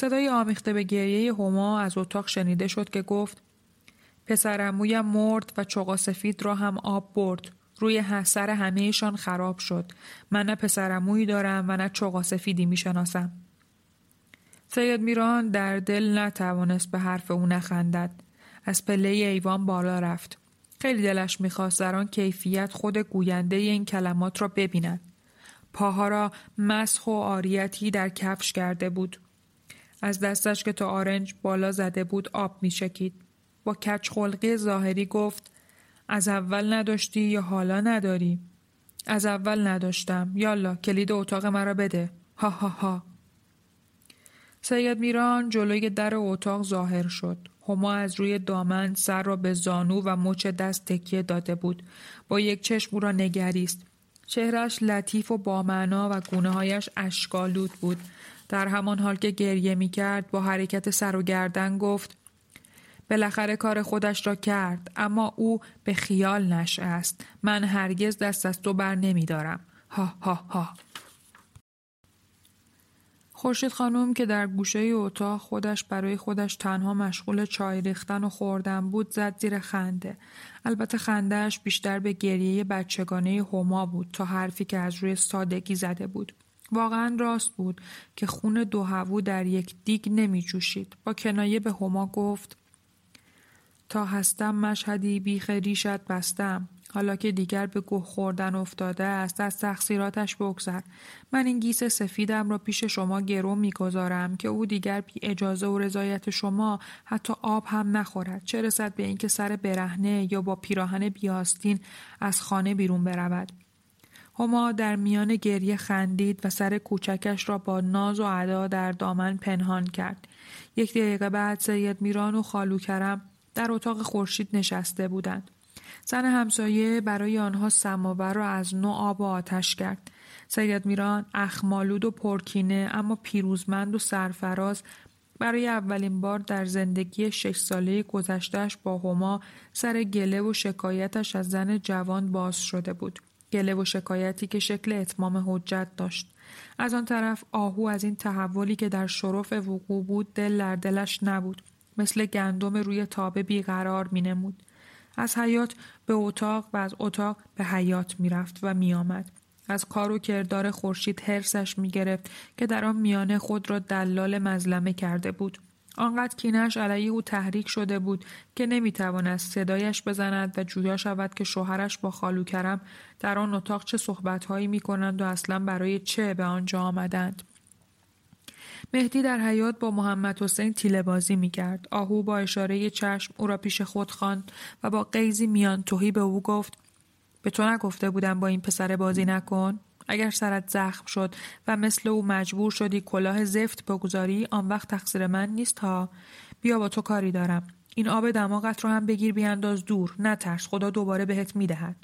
صدای آمیخته به گریه هما از اتاق شنیده شد که گفت پسرمویم مرد و چوغا سفید را هم آب برد. روی سر همهشان خراب شد. من نه پسرمویی دارم و نه چوغا سفیدی می‌شناسم. سید میران در دل نتوانست به حرف او نخندد. از پله ایوان بالا رفت. خیلی دلش می‌خواست در آن کیفیت خود گوینده این کلمات را ببیند. پاها را مسخ و آریتی در کفش کرده بود. از دستش که تا آرنج بالا زده بود آب می شکید. با کچ خلقی ظاهری گفت از اول نداشتی یا حالا نداری؟ از اول نداشتم. یالا کلید اتاق مرا بده. ها ها ها. سید میران جلوی در اتاق ظاهر شد. هما از روی دامن سر را به زانو و مچ دست تکیه داده بود. با یک چشم او را نگریست. چهرش لطیف و با معنا و گونه هایش اشکالود بود. در همان حال که گریه می کرد با حرکت سر و گردن گفت بالاخره کار خودش را کرد اما او به خیال نشه است من هرگز دست از تو بر نمی دارم ها ها ها خورشید خانم که در گوشه اتاق خودش برای خودش تنها مشغول چای ریختن و خوردن بود زد زیر خنده. البته خندهش بیشتر به گریه بچگانه هما بود تا حرفی که از روی سادگی زده بود. واقعا راست بود که خون دو هوو در یک دیگ نمی جوشید. با کنایه به هما گفت تا هستم مشهدی بیخ ریشت بستم. حالا که دیگر به گوه خوردن افتاده است از تقصیراتش بگذر من این گیس سفیدم را پیش شما گرو می‌گذارم که او دیگر بی اجازه و رضایت شما حتی آب هم نخورد چه رسد به اینکه سر برهنه یا با پیراهن بیاستین از خانه بیرون برود هما در میان گریه خندید و سر کوچکش را با ناز و عدا در دامن پنهان کرد. یک دقیقه بعد سید میران و خالو کرم در اتاق خورشید نشسته بودند. زن همسایه برای آنها سماور را از نو آب و آتش کرد. سید میران اخمالود و پرکینه اما پیروزمند و سرفراز برای اولین بار در زندگی شش ساله گذشتهش با هما سر گله و شکایتش از زن جوان باز شده بود. گله و شکایتی که شکل اتمام حجت داشت. از آن طرف آهو از این تحولی که در شرف وقوع بود دل در دلش نبود. مثل گندم روی تابه بیقرار می نمود. از حیات به اتاق و از اتاق به حیات می رفت و می آمد. از کار و کردار خورشید حرسش می گرفت که در آن میانه خود را دلال مظلمه کرده بود. آنقدر کینش علیه او تحریک شده بود که نمی توانست صدایش بزند و جویا شود که شوهرش با خالو کرم در آن اتاق چه صحبتهایی می کنند و اصلا برای چه به آنجا آمدند. مهدی در حیات با محمد حسین تیله بازی می کرد. آهو با اشاره چشم او را پیش خود خواند و با قیزی میان توهی به او گفت به تو نگفته بودم با این پسر بازی نکن؟ اگر سرت زخم شد و مثل او مجبور شدی کلاه زفت بگذاری آن وقت تقصیر من نیست ها بیا با تو کاری دارم. این آب دماغت رو هم بگیر بیانداز دور. نترس خدا دوباره بهت می‌دهد.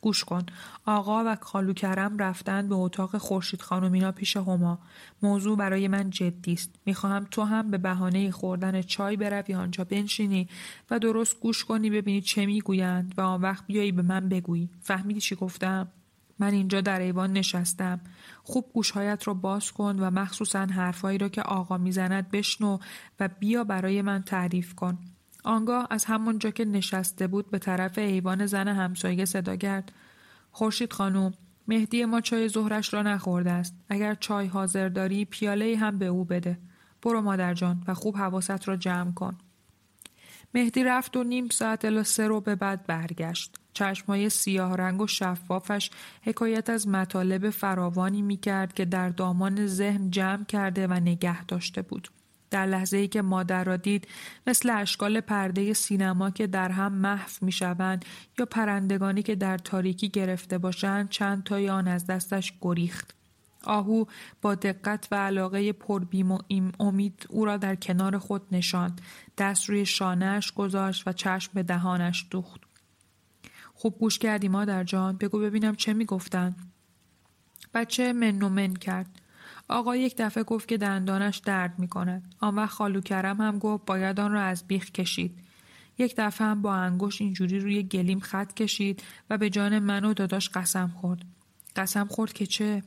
گوش کن. آقا و خالو کرم رفتن به اتاق خورشید خانومینا پیش هما. موضوع برای من جدی است. می‌خواهم تو هم به بهانه خوردن چای بروی آنجا بنشینی و درست گوش کنی ببینی چه می‌گویند و آن وقت بیایی به من بگویی. فهمیدی چی گفتم؟ من اینجا در ایوان نشستم. خوب گوشهایت را باز کن و مخصوصا حرفهایی را که آقا می‌زند بشنو و بیا برای من تعریف کن. آنگاه از همانجا که نشسته بود به طرف ایوان زن همسایه صدا کرد. خورشید خانم مهدی ما چای ظهرش را نخورده است. اگر چای حاضر داری پیاله هم به او بده. برو مادر جان و خوب حواست را جمع کن. مهدی رفت و نیم ساعت الا سه رو به بعد برگشت چشمهای سیاه رنگ و شفافش حکایت از مطالب فراوانی می کرد که در دامان ذهن جمع کرده و نگه داشته بود. در لحظه ای که مادر را دید مثل اشکال پرده سینما که در هم محو می شوند یا پرندگانی که در تاریکی گرفته باشند چند تای آن از دستش گریخت. آهو با دقت و علاقه پربیم و امید او را در کنار خود نشاند دست روی شانهش گذاشت و چشم به دهانش دوخت خوب گوش کردی مادر جان بگو ببینم چه می‌گفتن بچه من و من کرد آقا یک دفعه گفت که دندانش درد می کند. آن وقت خالو کرم هم گفت باید آن را از بیخ کشید. یک دفعه هم با انگوش اینجوری روی گلیم خط کشید و به جان من و داداش قسم خورد. قسم خورد که چه؟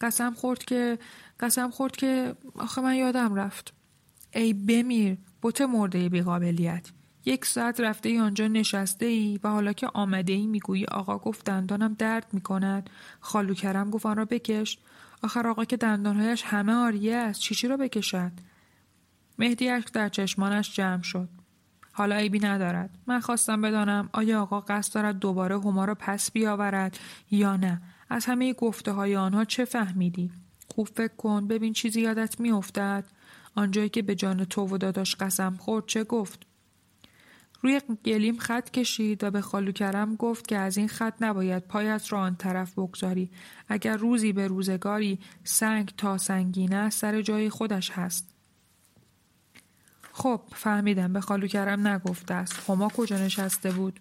قسم خورد که قسم خورد که آخه من یادم رفت. ای بمیر بوت مرده بیقابلیت. یک ساعت رفته ای آنجا نشسته ای و حالا که آمده ای می‌گویی آقا گفت دندانم درد می‌کند. خالو کرم گفت آن را بکش. آخر آقا که دندانهایش همه آریه است. چیچی را بکشد؟ مهدی در چشمانش جمع شد. حالا عیبی ندارد. من خواستم بدانم آیا آقا قصد دارد دوباره هما را پس بیاورد یا نه. از همه گفته های آنها چه فهمیدی؟ خوب فکر کن ببین چیزی یادت میافتد. آنجایی که به جان تو و داداش قسم خورد چه گفت؟ روی گلیم خط کشید و به خالو کرم گفت که از این خط نباید پایت را آن طرف بگذاری. اگر روزی به روزگاری سنگ تا سنگینه سر جای خودش هست. خب فهمیدم به خالو کرم نگفته است. هما کجا نشسته بود؟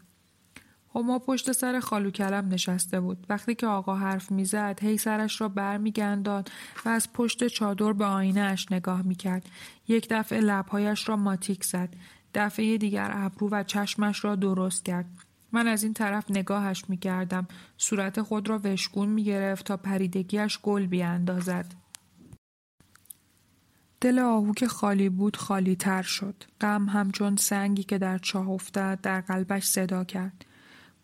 هما پشت سر خالو کلم نشسته بود. وقتی که آقا حرف می‌زد هی سرش را برمیگنداد و از پشت چادر به آینه اش نگاه می‌کرد. یک دفعه لبهایش را ماتیک زد. دفعه دیگر ابرو و چشمش را درست کرد. من از این طرف نگاهش می کردم. صورت خود را وشگون می گرفت تا پریدگیش گل بیاندازد. دل آهو که خالی بود خالی تر شد. غم همچون سنگی که در چاه افتاد در قلبش صدا کرد.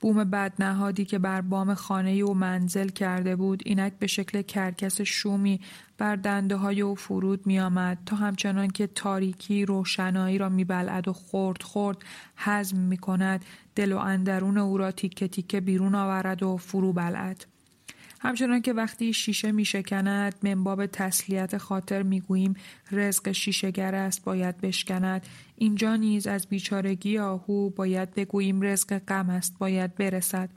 بوم بدنهادی که بر بام خانه او منزل کرده بود اینک به شکل کرکس شومی بر دنده های او فرود می آمد تا همچنان که تاریکی روشنایی را می بلعد و خورد خورد حزم می کند دل و اندرون او را تیکه تیکه بیرون آورد و فرو بلعد. همچنان که وقتی شیشه می شکند منباب تسلیت خاطر می گوییم رزق شیشهگر است باید بشکند اینجا نیز از بیچارگی آهو باید بگوییم رزق غم است باید برسد.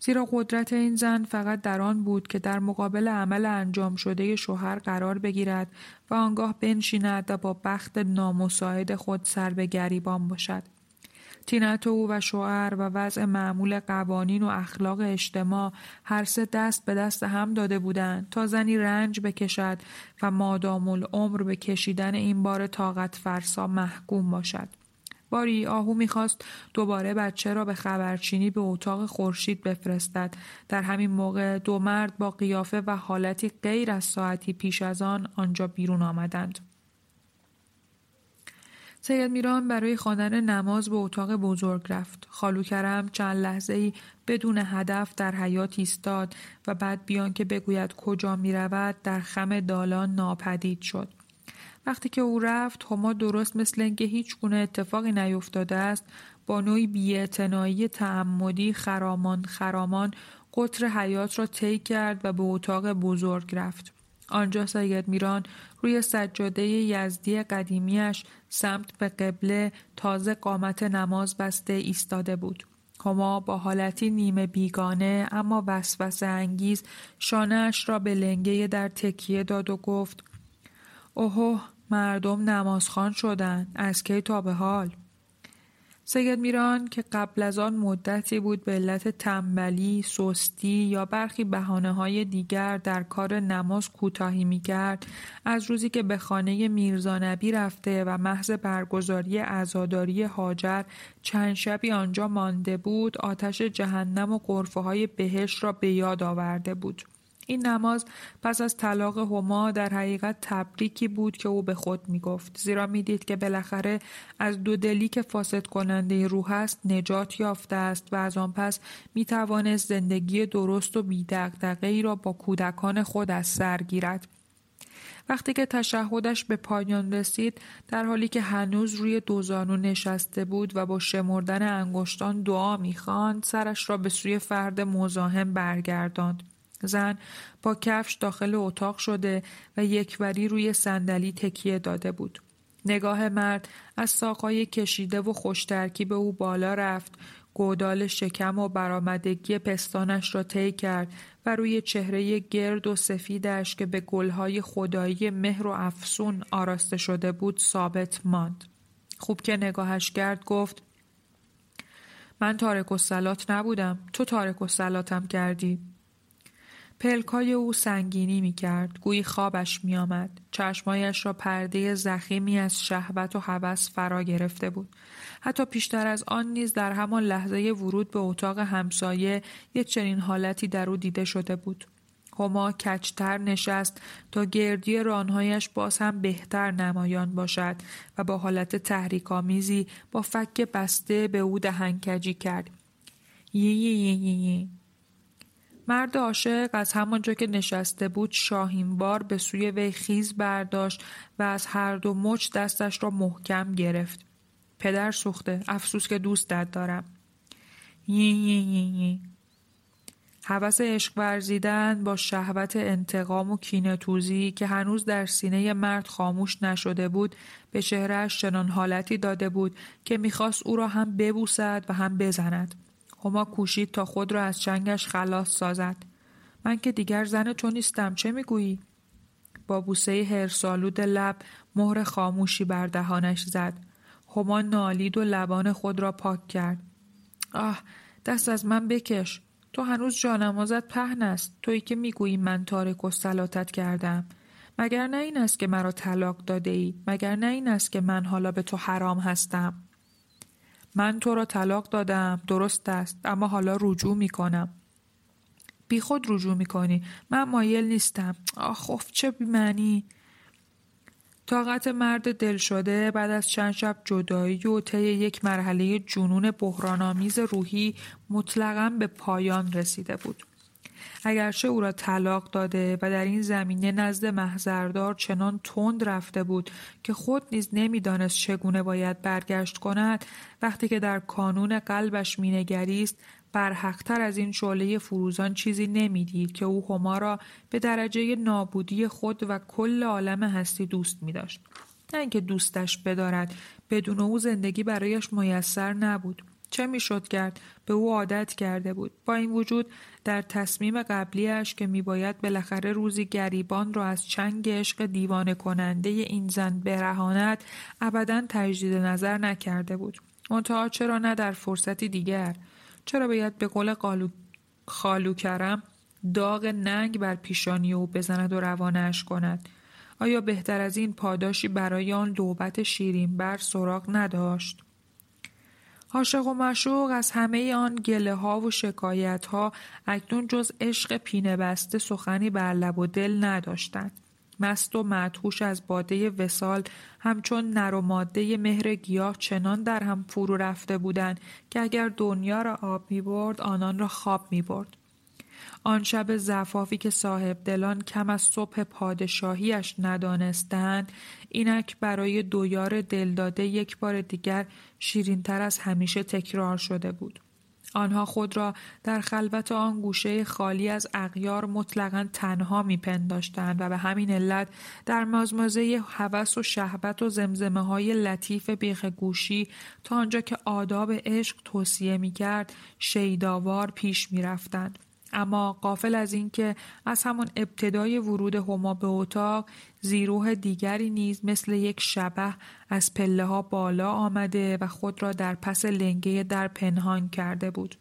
زیرا قدرت این زن فقط در آن بود که در مقابل عمل انجام شده شوهر قرار بگیرد و آنگاه بنشیند و با بخت نامساعد خود سر به گریبان باشد. تینت او و شوهر و وضع معمول قوانین و اخلاق اجتماع هر سه دست به دست هم داده بودند تا زنی رنج بکشد و مادام العمر به کشیدن این بار طاقت فرسا محکوم باشد. باری آهو می‌خواست دوباره بچه را به خبرچینی به اتاق خورشید بفرستد در همین موقع دو مرد با قیافه و حالتی غیر از ساعتی پیش از آن آنجا بیرون آمدند سید میران برای خواندن نماز به اتاق بزرگ رفت. خالو کرم چند لحظه ای بدون هدف در حیات ایستاد و بعد بیان که بگوید کجا می رود در خم دالان ناپدید شد. وقتی که او رفت هما درست مثل اینکه هیچ گونه اتفاقی نیفتاده است با نوعی بیاعتنایی تعمدی خرامان خرامان قطر حیات را طی کرد و به اتاق بزرگ رفت. آنجا سید میران روی سجاده یزدی قدیمیش سمت به قبله تازه قامت نماز بسته ایستاده بود. هما با حالتی نیمه بیگانه اما وسوسه انگیز شانهاش را به لنگه در تکیه داد و گفت اوه مردم نمازخان شدن از کی تا به حال سید میران که قبل از آن مدتی بود به علت تنبلی، سستی یا برخی بحانه های دیگر در کار نماز کوتاهی می‌کرد از روزی که به خانه میرزانبی رفته و محض برگزاری عزاداری هاجر چند شبی آنجا مانده بود آتش جهنم و قرفه های بهش را به یاد آورده بود. این نماز پس از طلاق هما در حقیقت تبریکی بود که او به خود می گفت زیرا می دید که بالاخره از دو دلی که فاسد کننده روح است نجات یافته است و از آن پس می توانست زندگی درست و بیدقدقه ای را با کودکان خود از سر گیرد. وقتی که تشهدش به پایان رسید در حالی که هنوز روی دوزانو نشسته بود و با شمردن انگشتان دعا می‌خواند سرش را به سوی فرد مزاحم برگرداند. زن با کفش داخل اتاق شده و یکوری روی صندلی تکیه داده بود. نگاه مرد از ساقای کشیده و خوشترکی به او بالا رفت گودال شکم و برآمدگی پستانش را طی کرد و روی چهره گرد و سفیدش که به گلهای خدایی مهر و افسون آراسته شده بود ثابت ماند. خوب که نگاهش کرد گفت من تارک و سلات نبودم تو تارک و سلاتم کردی پلکای او سنگینی می کرد. گویی خوابش می آمد. چشمایش را پرده زخیمی از شهوت و هوس فرا گرفته بود. حتی پیشتر از آن نیز در همان لحظه ورود به اتاق همسایه یک چنین حالتی در او دیده شده بود. هما کچتر نشست تا گردی رانهایش باز هم بهتر نمایان باشد و با حالت تحریکامیزی با فک بسته به او دهنکجی کرد. یی یی یی یی مرد عاشق از همانجا که نشسته بود شاهینبار به سوی وی خیز برداشت و از هر دو مچ دستش را محکم گرفت. پدر سوخته افسوس که دوستت دارم. یی یی یی یی. حوث عشق ورزیدن با شهوت انتقام و کینتوزی که هنوز در سینه مرد خاموش نشده بود به چهرهش چنان حالتی داده بود که می‌خواست او را هم ببوسد و هم بزند. هما کوشید تا خود را از چنگش خلاص سازد. من که دیگر زن تو نیستم چه می‌گویی؟ با بوسه هرسالود لب مهر خاموشی بر دهانش زد. هما نالید و لبان خود را پاک کرد. آه دست از من بکش. تو هنوز جانمازت پهن است. تویی که می‌گویی من تارک و سلاتت کردم. مگر نه این است که مرا طلاق داده ای؟ مگر نه این است که من حالا به تو حرام هستم؟ من تو را طلاق دادم درست است اما حالا رجوع می کنم. بی خود رجوع می کنی. من مایل نیستم. آخ اف چه بیمعنی. طاقت مرد دل شده بعد از چند شب جدایی و طی یک مرحله جنون بحرانآمیز روحی مطلقا به پایان رسیده بود. اگرچه او را طلاق داده و در این زمینه نزد محضردار چنان تند رفته بود که خود نیز نمی‌دانست چگونه باید برگشت کند وقتی که در کانون قلبش مینگریست برحقتر از این شعله فروزان چیزی نمی‌دید که او هما را به درجه نابودی خود و کل عالم هستی دوست می داشت. نه اینکه دوستش بدارد بدون او زندگی برایش میسر نبود چه می‌شد کرد؟ به او عادت کرده بود. با این وجود در تصمیم قبلیش که میباید بالاخره روزی گریبان را از چنگ عشق دیوانه کننده این زن برهاند ابدا تجدید نظر نکرده بود. منتها چرا نه در فرصتی دیگر؟ چرا باید به قول قالو... خالو کرم داغ ننگ بر پیشانی او بزند و روانش کند؟ آیا بهتر از این پاداشی برای آن لوبت شیرین بر سراغ نداشت؟ عاشق و مشوق از همه آن گله ها و شکایت ها اکنون جز عشق پینه بسته سخنی بر لب و دل نداشتند. مست و مدهوش از باده وسال همچون نر و ماده مهر گیاه چنان در هم فرو رفته بودند که اگر دنیا را آب می برد آنان را خواب می برد. آن شب زفافی که صاحب دلان کم از صبح پادشاهیش ندانستند اینک برای دویار دلداده یک بار دیگر شیرینتر از همیشه تکرار شده بود. آنها خود را در خلوت آن گوشه خالی از اغیار مطلقا تنها میپنداشتند و به همین علت در مازمازه هوس و شهبت و زمزمه های لطیف بیخ گوشی تا آنجا که آداب عشق توصیه می‌کرد شیداوار پیش می‌رفتند اما قافل از اینکه از همان ابتدای ورود هما به اتاق زیروه دیگری نیز مثل یک شبه از پله ها بالا آمده و خود را در پس لنگه در پنهان کرده بود.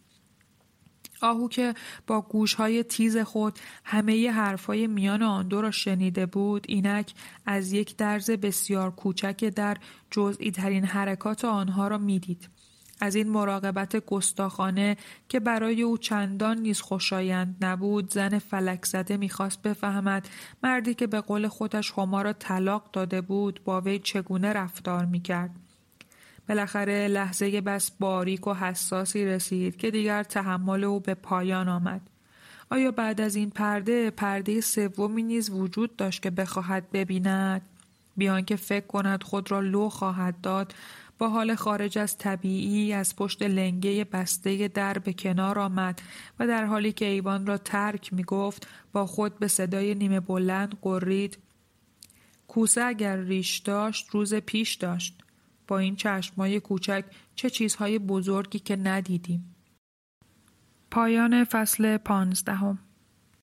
آهو که با گوشهای تیز خود همه حرفهای میان آن دو را شنیده بود اینک از یک درز بسیار کوچک در جزئی ترین حرکات آنها را می‌دید. از این مراقبت گستاخانه که برای او چندان نیز خوشایند نبود زن فلک زده می‌خواست بفهمد مردی که به قول خودش هما را طلاق داده بود با وی چگونه رفتار می‌کرد. بالاخره لحظه بس باریک و حساسی رسید که دیگر تحمل او به پایان آمد. آیا بعد از این پرده پرده سومی نیز وجود داشت که بخواهد ببیند؟ بیان که فکر کند خود را لو خواهد داد با حال خارج از طبیعی از پشت لنگه بسته در به کنار آمد و در حالی که ایوان را ترک می گفت با خود به صدای نیمه بلند قرید کوسه اگر ریش داشت روز پیش داشت. با این چشمای کوچک چه چیزهای بزرگی که ندیدیم. پایان فصل پانزدهم.